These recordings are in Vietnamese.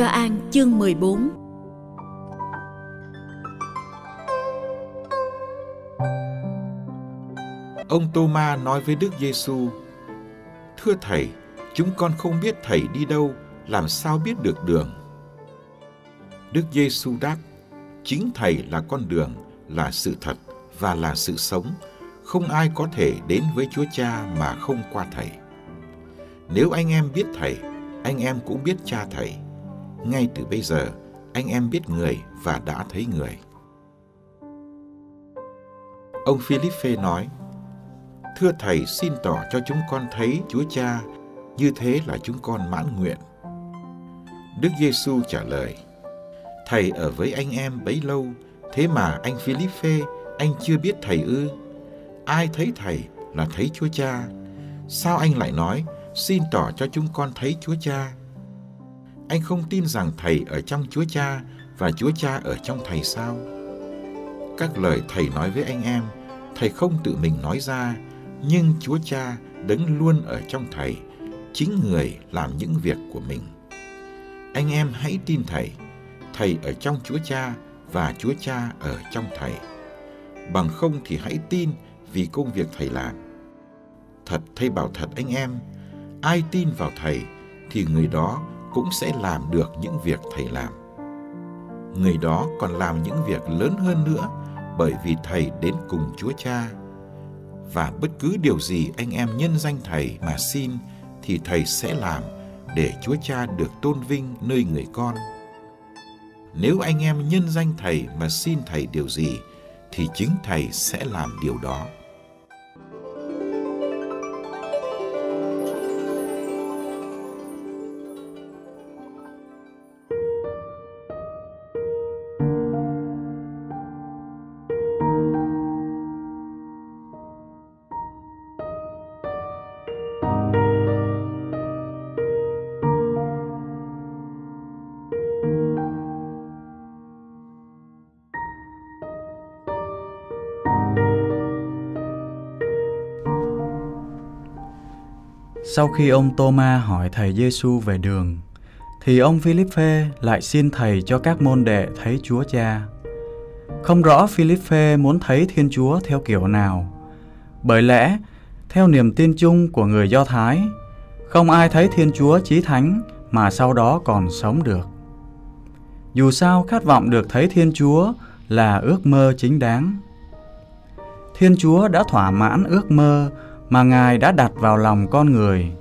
Do An chương 14 Ông Tô-ma nói với Đức Giêsu: Thưa thầy, chúng con không biết thầy đi đâu, làm sao biết được đường? Đức Giêsu đáp: Chính thầy là con đường, là sự thật và là sự sống. Không ai có thể đến với Chúa Cha mà không qua thầy. Nếu anh em biết thầy, anh em cũng biết cha thầy ngay từ bây giờ, anh em biết người và đã thấy người. Ông philippe nói, thưa thầy, xin tỏ cho chúng con thấy chúa cha như thế là chúng con mãn nguyện. Đức giêsu trả lời, thầy ở với anh em bấy lâu, thế mà anh philippe, anh chưa biết thầy ư? Ai thấy thầy là thấy chúa cha? Sao anh lại nói, xin tỏ cho chúng con thấy chúa cha anh không tin rằng thầy ở trong Chúa Cha và Chúa Cha ở trong thầy sao? Các lời thầy nói với anh em, thầy không tự mình nói ra, nhưng Chúa Cha đứng luôn ở trong thầy, chính người làm những việc của mình. Anh em hãy tin thầy, thầy ở trong Chúa Cha và Chúa Cha ở trong thầy. Bằng không thì hãy tin vì công việc thầy làm. Thật thầy bảo thật anh em, ai tin vào thầy thì người đó cũng sẽ làm được những việc thầy làm. Người đó còn làm những việc lớn hơn nữa bởi vì thầy đến cùng chúa cha. Và bất cứ điều gì anh em nhân danh thầy mà xin thì thầy sẽ làm để chúa cha được tôn vinh nơi người con. Nếu anh em nhân danh thầy mà xin thầy điều gì thì chính thầy sẽ làm điều đó. Sau khi ông Tô-ma hỏi thầy Giêsu về đường, thì ông Philippe lại xin thầy cho các môn đệ thấy Chúa Cha. Không rõ Philippe muốn thấy Thiên Chúa theo kiểu nào, bởi lẽ theo niềm tin chung của người Do Thái, không ai thấy Thiên Chúa chí thánh mà sau đó còn sống được. Dù sao khát vọng được thấy Thiên Chúa là ước mơ chính đáng. Thiên Chúa đã thỏa mãn ước mơ mà Ngài đã đặt vào lòng con người.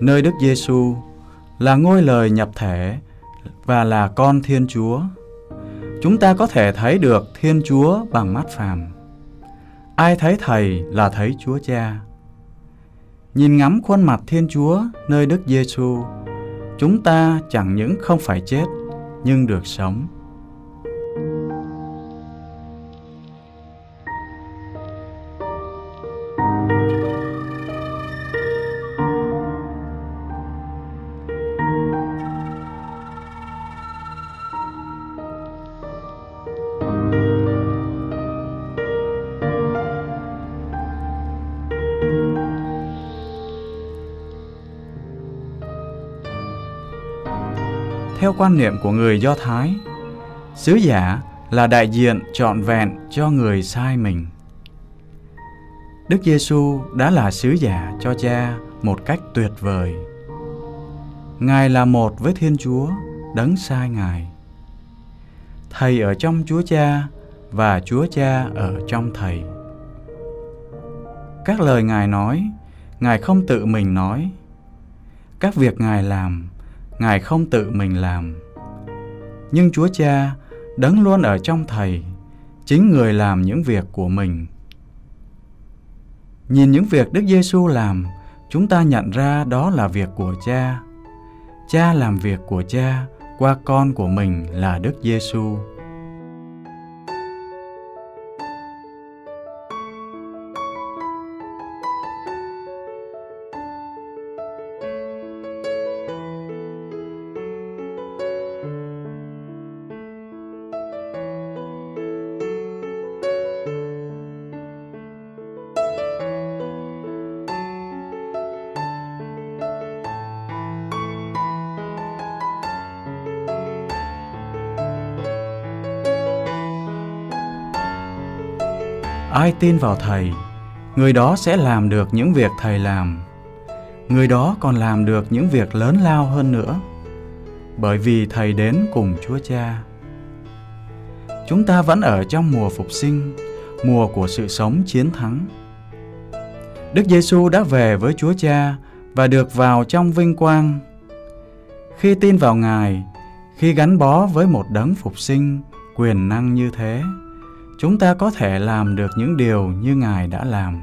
Nơi Đức Giêsu là ngôi lời nhập thể và là con Thiên Chúa. Chúng ta có thể thấy được Thiên Chúa bằng mắt phàm. Ai thấy Thầy là thấy Chúa Cha. Nhìn ngắm khuôn mặt Thiên Chúa nơi Đức Giêsu, chúng ta chẳng những không phải chết nhưng được sống. Theo quan niệm của người Do Thái, Sứ giả là đại diện trọn vẹn cho người sai mình. Đức Giêsu đã là sứ giả cho Cha một cách tuyệt vời. Ngài là một với Thiên Chúa, đấng sai Ngài. Thầy ở trong Chúa Cha và Chúa Cha ở trong Thầy. Các lời Ngài nói, Ngài không tự mình nói. Các việc Ngài làm, Ngài không tự mình làm. Nhưng Chúa Cha đấng luôn ở trong Thầy, chính người làm những việc của mình. Nhìn những việc Đức Giêsu làm, chúng ta nhận ra đó là việc của Cha. Cha làm việc của Cha qua con của mình là Đức Giêsu. Ai tin vào thầy, người đó sẽ làm được những việc thầy làm. Người đó còn làm được những việc lớn lao hơn nữa. Bởi vì thầy đến cùng chúa cha. Chúng ta vẫn ở trong mùa phục sinh, mùa của sự sống chiến thắng. Đức giêsu đã về với chúa cha và được vào trong vinh quang. Khi tin vào ngài, khi gắn bó với một đấng phục sinh quyền năng như thế chúng ta có thể làm được những điều như Ngài đã làm.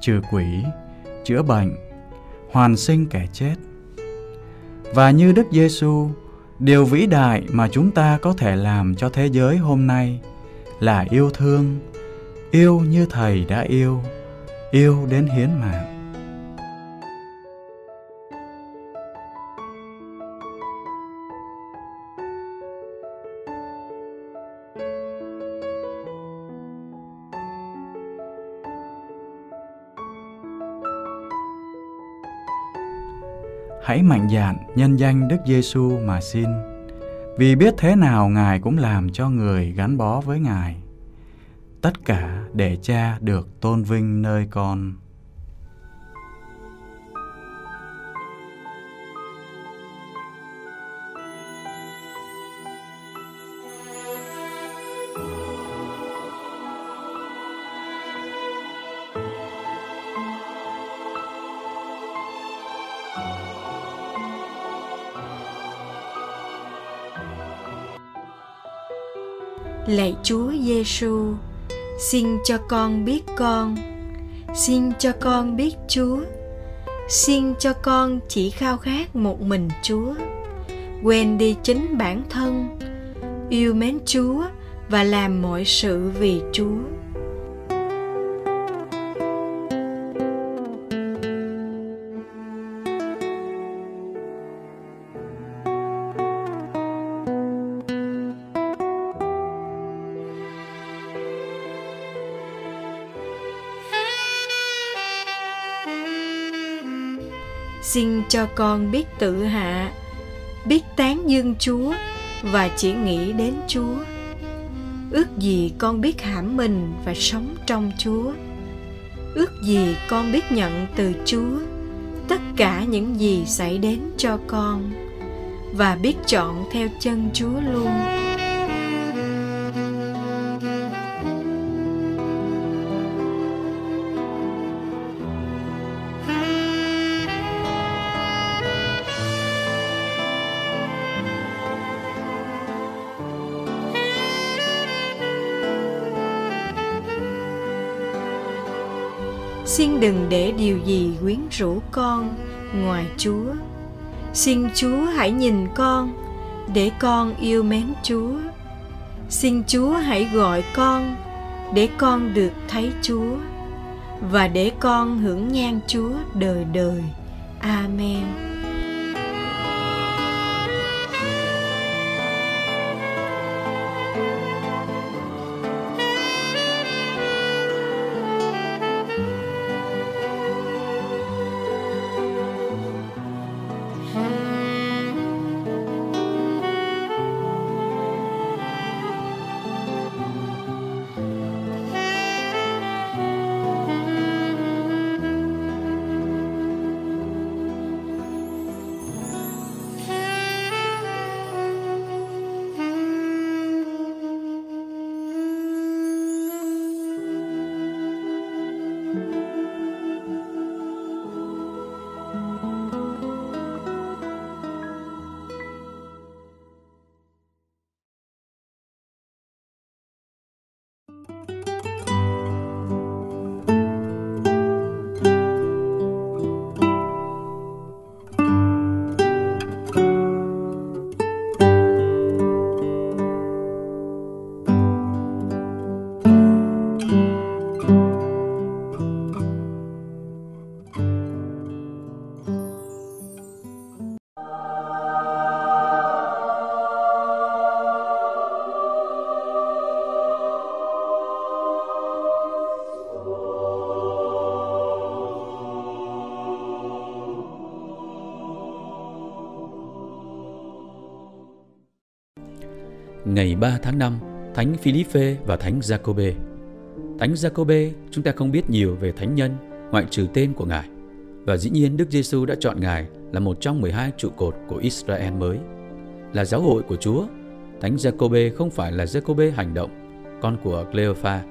Trừ quỷ, chữa bệnh, hoàn sinh kẻ chết. Và như Đức Giêsu, điều vĩ đại mà chúng ta có thể làm cho thế giới hôm nay là yêu thương, yêu như Thầy đã yêu, yêu đến hiến mạng. Hãy mạnh dạn nhân danh Đức Giêsu mà xin, vì biết thế nào Ngài cũng làm cho người gắn bó với Ngài. Tất cả để Cha được tôn vinh nơi con. Chúa giêsu xin cho con biết con. Xin cho con biết chúa. Xin cho con chỉ khao khát một mình chúa. Quên đi chính bản thân. Yêu mến chúa và làm mọi sự vì chúa. Xin cho con biết tự hạ, biết tán dương chúa và chỉ nghĩ đến chúa. Ước gì con biết hãm mình và sống trong chúa. Ước gì con biết nhận từ chúa tất cả những gì xảy đến cho con và biết chọn theo chân chúa luôn. Xin đừng để điều gì quyến rũ con ngoài chúa. Xin chúa hãy nhìn con, để con yêu mến chúa. Xin chúa hãy gọi con, để con được thấy chúa. Và để con hưởng nhan chúa đời đời. Amen. Ngày 3 tháng 5, Thánh Philippe và Thánh Jacobe. Thánh Jacobe chúng ta không biết nhiều về thánh nhân ngoại trừ tên của Ngài. Và dĩ nhiên Đức Giêsu đã chọn Ngài là một trong 12 trụ cột của Israel mới. Là giáo hội của Chúa, Thánh Jacobe không phải là Jacobe hành động, con của Cleopha,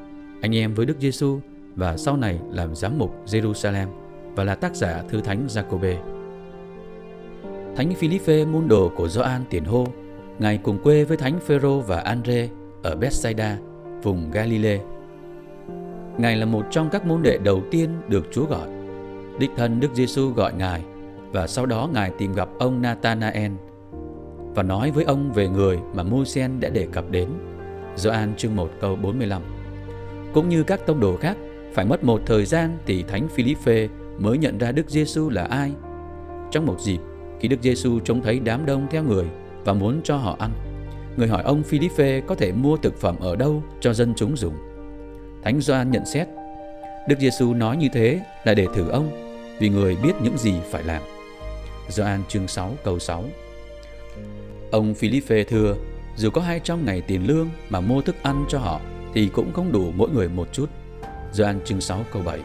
anh em với Đức Giêsu và sau này làm giám mục Jerusalem và là tác giả thư Thánh Jacobe. Thánh Philippe môn đồ của Gioan tiền hô, Ngài cùng quê với Thánh Phêrô và Andre ở Bethsaida, vùng Galilee. Ngài là một trong các môn đệ đầu tiên được Chúa gọi. Đích thân Đức Giêsu gọi Ngài và sau đó Ngài tìm gặp ông Nathanael và nói với ông về người mà Môi-sen đã đề cập đến. Gioan chương 1 câu 45 Cũng như các tông đồ khác, phải mất một thời gian thì Thánh Philippe mới nhận ra Đức Giêsu là ai. Trong một dịp, khi Đức Giêsu trông thấy đám đông theo người và muốn cho họ ăn, người hỏi ông Philippe có thể mua thực phẩm ở đâu cho dân chúng dùng. Thánh Gioan nhận xét, Đức Giêsu nói như thế là để thử ông, vì người biết những gì phải làm. Gioan chương 6 câu 6 Ông Philippe thưa, dù có 200 ngày tiền lương mà mua thức ăn cho họ thì cũng không đủ mỗi người một chút. Gioan chương 6 câu 7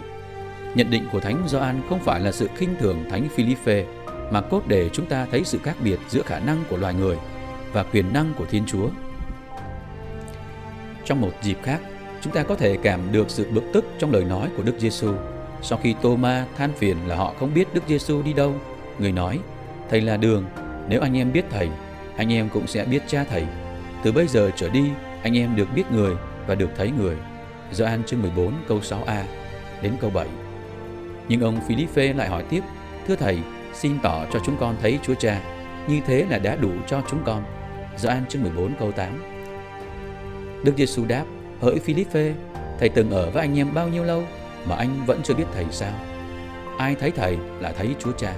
Nhận định của Thánh Gioan không phải là sự khinh thường Thánh Philippe mà cốt để chúng ta thấy sự khác biệt giữa khả năng của loài người và quyền năng của Thiên Chúa. Trong một dịp khác, chúng ta có thể cảm được sự bực tức trong lời nói của Đức Giêsu. Sau khi Tô-ma than phiền là họ không biết Đức Giêsu đi đâu, người nói: "Thầy là đường, nếu anh em biết thầy, anh em cũng sẽ biết cha thầy. Từ bây giờ trở đi, anh em được biết người và được thấy người." Gioan chương 14 câu 6a đến câu 7. Nhưng ông Philippe lại hỏi tiếp: "Thưa thầy, xin tỏ cho chúng con thấy Chúa Cha, như thế là đã đủ cho chúng con." Gioan chương 14 câu 8. Đức Giêsu đáp: Hỡi Philippe, thầy từng ở với anh em bao nhiêu lâu mà anh vẫn chưa biết thầy sao? Ai thấy thầy là thấy Chúa Cha.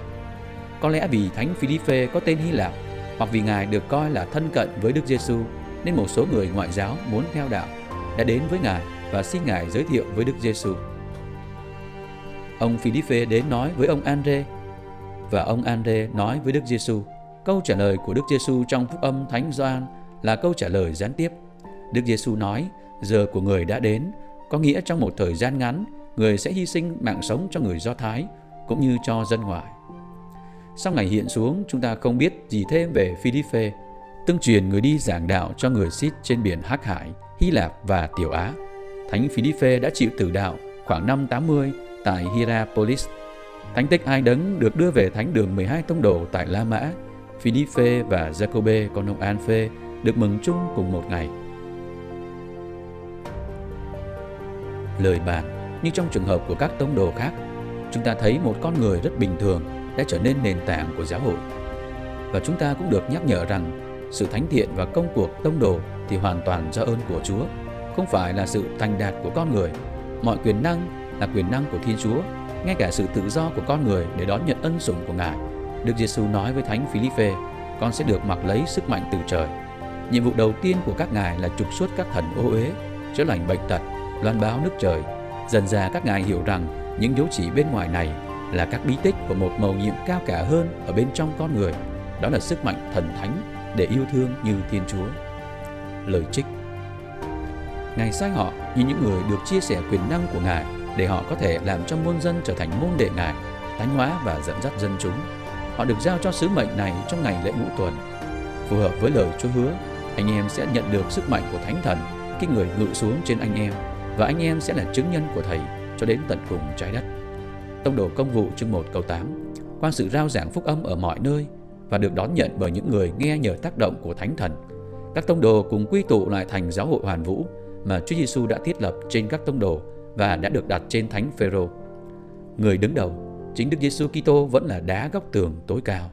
Có lẽ vì Thánh Philippe có tên Hy Lạp hoặc vì ngài được coi là thân cận với Đức Giêsu nên một số người ngoại giáo muốn theo đạo đã đến với ngài và xin ngài giới thiệu với Đức Giêsu. Ông Philippe đến nói với ông Andre và ông Andre nói với Đức Giêsu. Câu trả lời của Đức Giêsu trong phúc âm Thánh Gioan là câu trả lời gián tiếp. Đức Giêsu nói: giờ của người đã đến, có nghĩa trong một thời gian ngắn, người sẽ hy sinh mạng sống cho người Do Thái cũng như cho dân ngoại. Sau ngày hiện xuống, chúng ta không biết gì thêm về Philippe, tương truyền người đi giảng đạo cho người Sít trên biển Hắc Hải, Hy Lạp và Tiểu Á. Thánh Philippe đã chịu tử đạo khoảng năm 80 tại Hierapolis. Thánh tích ai đấng được đưa về thánh đường 12 tông đồ tại La Mã. Philippe và Jacobe, con ông An Phê được mừng chung cùng một ngày. lời bàn, như trong trường hợp của các tông đồ khác, chúng ta thấy một con người rất bình thường đã trở nên nền tảng của giáo hội và chúng ta cũng được nhắc nhở rằng, sự thánh thiện và công cuộc tông đồ thì hoàn toàn do ơn của Chúa, không phải là sự thành đạt của con người mọi quyền năng là quyền năng của Thiên Chúa, ngay cả sự tự do của con người để đón nhận ân sủng của Ngài Đức Giêsu nói với Thánh Philippe con sẽ được mặc lấy sức mạnh từ trời nhiệm vụ đầu tiên của các ngài là trục xuất các thần ô uế, chữa lành bệnh tật, loan báo nước trời. Dần ra các ngài hiểu rằng những dấu chỉ bên ngoài này là các bí tích của một mầu nhiệm cao cả hơn ở bên trong con người. Đó là sức mạnh thần thánh để yêu thương như Thiên Chúa. Lời trích Ngài sai họ như những người được chia sẻ quyền năng của Ngài để họ có thể làm cho muôn dân trở thành môn đệ Ngài, thánh hóa và dẫn dắt dân chúng. Họ được giao cho sứ mệnh này trong ngày lễ ngũ tuần. Phù hợp với lời Chúa hứa, anh em sẽ nhận được sức mạnh của Thánh Thần khi người ngự xuống trên anh em và anh em sẽ là chứng nhân của Thầy cho đến tận cùng trái đất. Tông đồ công vụ chương 1 câu 8 Qua sự rao giảng phúc âm ở mọi nơi và được đón nhận bởi những người nghe nhờ tác động của Thánh Thần, các tông đồ cùng quy tụ lại thành giáo hội hoàn vũ mà Chúa Giêsu đã thiết lập trên các tông đồ và đã được đặt trên Thánh Phêrô. Người đứng đầu, chính Đức Giêsu Kitô vẫn là đá góc tường tối cao.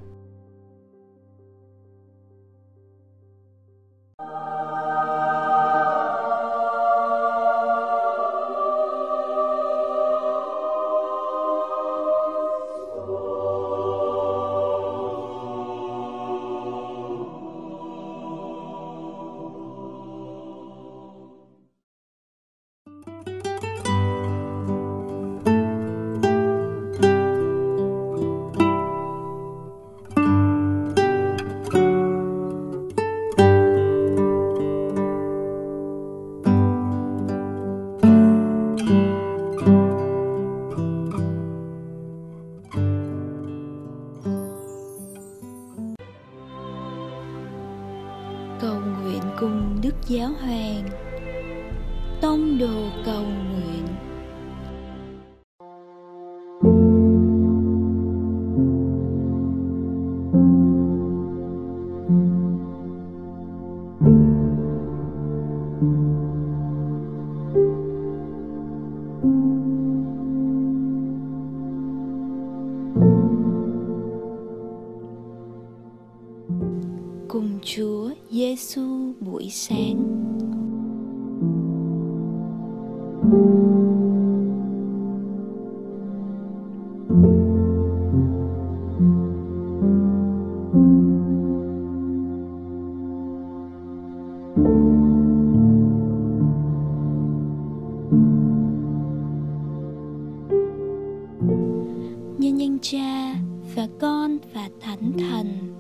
Nhân Cha và Con và Thánh Thần.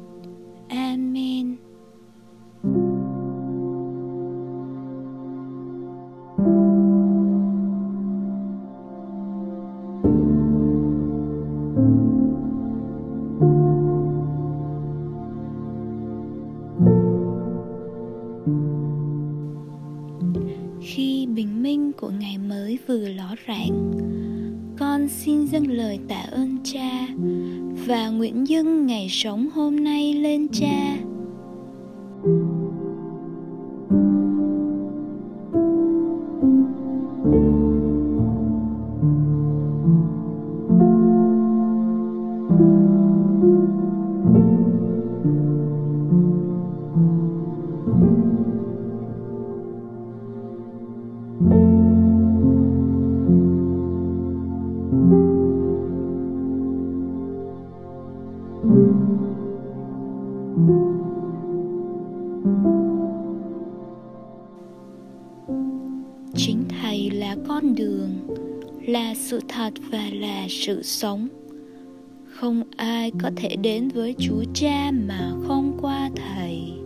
Amen. Sự sống. Không ai có thể đến với Chúa Cha mà không qua Thầy.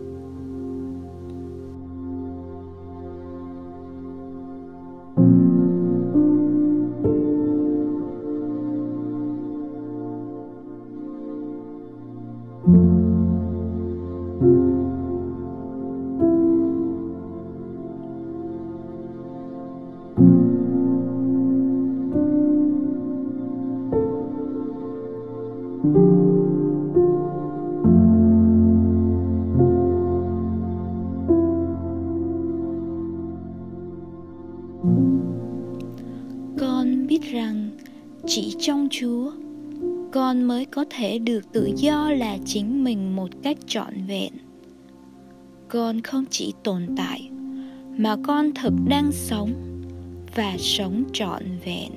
Con mới có thể được tự do là chính mình một cách trọn vẹn. Con không chỉ tồn tại, mà con thực đang sống và sống trọn vẹn.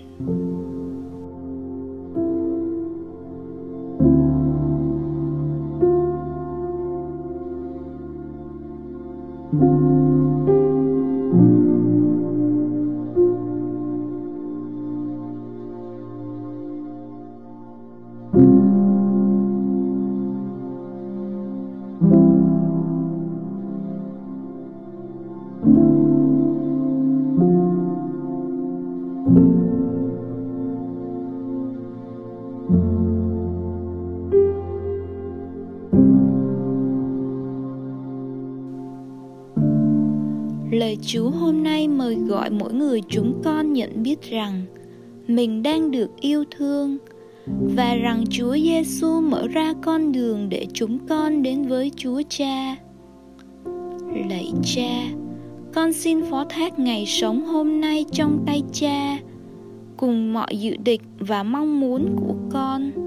Gọi mỗi người chúng con nhận biết rằng mình đang được yêu thương và rằng Chúa Giêsu mở ra con đường để chúng con đến với Chúa Cha. Lạy Cha, con xin phó thác ngày sống hôm nay trong tay Cha cùng mọi dự định và mong muốn của con.